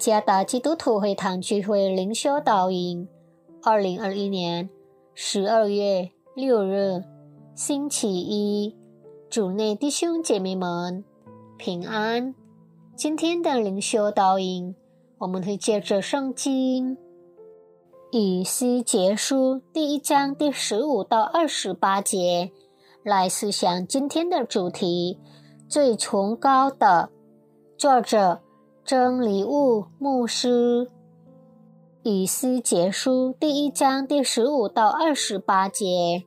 加达基督徒会堂聚会灵修导引，二零二一年十二月六日，星期一，主内弟兄姐妹们平安。今天的灵修导引，我们会借着圣经以西结书第一章第十五到二十八节来思想今天的主题：最崇高的作者。生礼物牧师以斯结书第一章第十五到二十八节。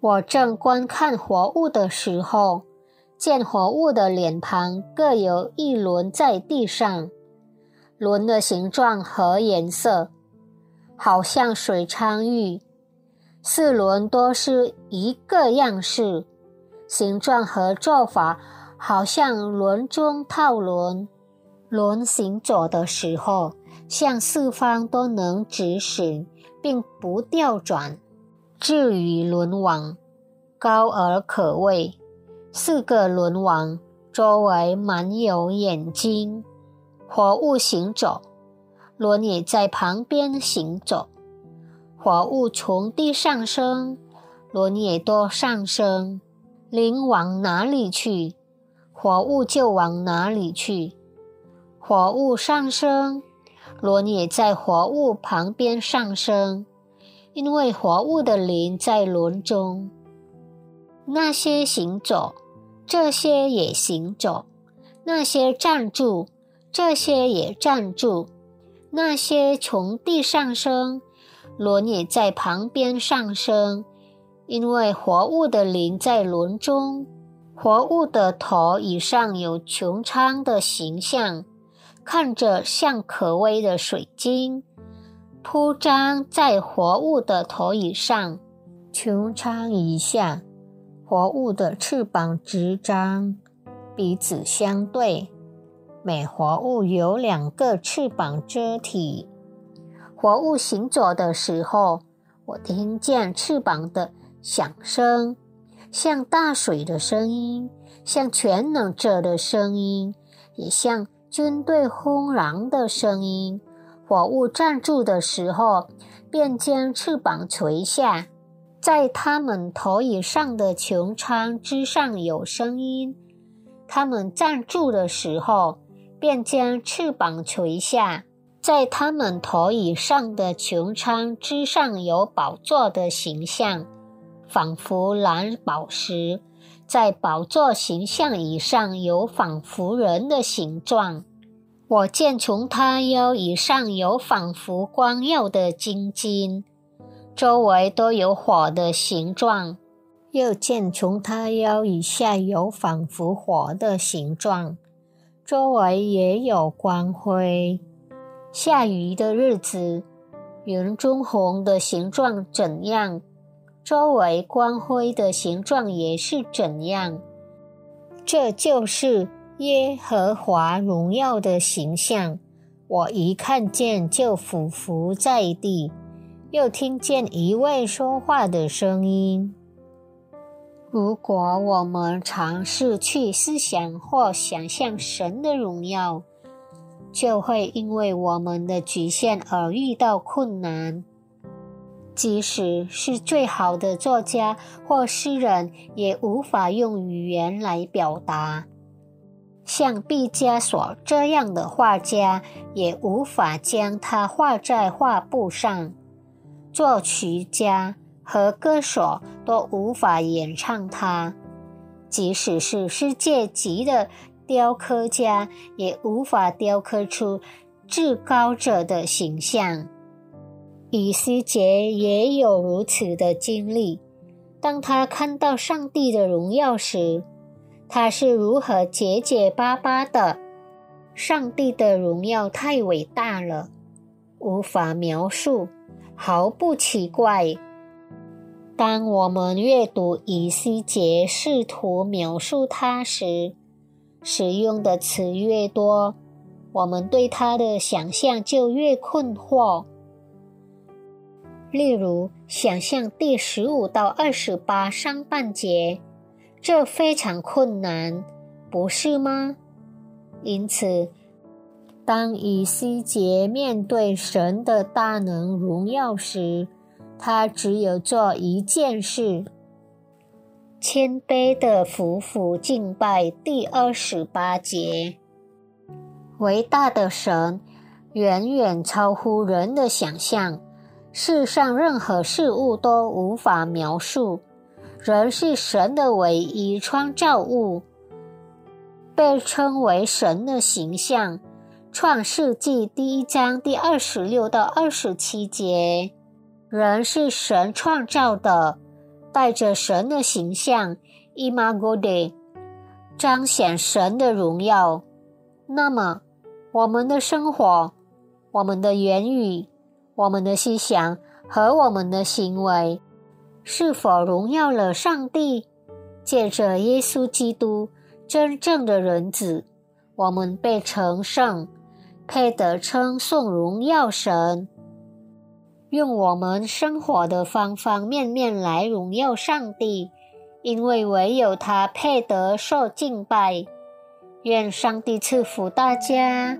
我正观看活物的时候，见活物的脸庞各有一轮在地上，轮的形状和颜色，好像水苍玉。四轮都是一个样式，形状和做法好像轮中套轮。轮行走的时候，向四方都能直行，并不调转。至于轮王，高而可畏。四个轮王周围满有眼睛。活物行走，轮也在旁边行走。活物从地上升，轮也都上升。灵往哪里去，活物就往哪里去。活物上升，轮也在活物旁边上升，因为活物的灵在轮中。那些行走，这些也行走；那些站住，这些也站住；那些从地上升，轮也在旁边上升，因为活物的灵在轮中。活物的头以上有穹苍的形象。看着像可微的水晶铺张在活物的头以上，穹苍一下，活物的翅膀直张，彼此相对。每活物有两个翅膀遮体。活物行走的时候，我听见翅膀的响声，像大水的声音，像全能者的声音，也像。军队轰然的声音，火物站住的时候，便将翅膀垂下，在他们头以上的穹苍之上有声音；他们站住的时候，便将翅膀垂下，在他们头以上的穹苍之上有宝座的形象，仿佛蓝宝石。在宝座形象以上有仿佛人的形状。我见从他腰以上有仿佛光耀的金金，周围都有火的形状；又见从他腰以下有仿佛火的形状，周围也有光辉。下雨的日子，云中红的形状怎样？周围光辉的形状也是怎样？这就是耶和华荣耀的形象。我一看见就俯伏在地，又听见一位说话的声音。如果我们尝试去思想或想象神的荣耀，就会因为我们的局限而遇到困难。即使是最好的作家或诗人，也无法用语言来表达。像毕加索这样的画家，也无法将它画在画布上。作曲家和歌手都无法演唱它。即使是世界级的雕刻家，也无法雕刻出至高者的形象。以西结也有如此的经历。当他看到上帝的荣耀时，他是如何结结巴巴的？上帝的荣耀太伟大了，无法描述，毫不奇怪。当我们阅读以西结试图描述他时，使用的词越多，我们对他的想象就越困惑。例如，想象第十五到二十八上半节，这非常困难，不是吗？因此，当以西结面对神的大能荣耀时，他只有做一件事：谦卑的服服敬拜。第二十八节，伟大的神远远超乎人的想象，世上任何事物都无法描述。人是神的唯一创造物，被称为神的形象。创世纪第一章第二十六到二十七节。人是神创造的，带着神的形象 i m a g o d e 彰显神的荣耀。那么，我们的生活、我们的言语、我们的思想和我们的行为，是否荣耀了上帝？借着耶稣基督，真正的人子，我们被成圣，配得称颂荣耀神。用我们生活的方方面面来荣耀上帝，因为唯有他配得受敬拜。愿上帝赐福大家。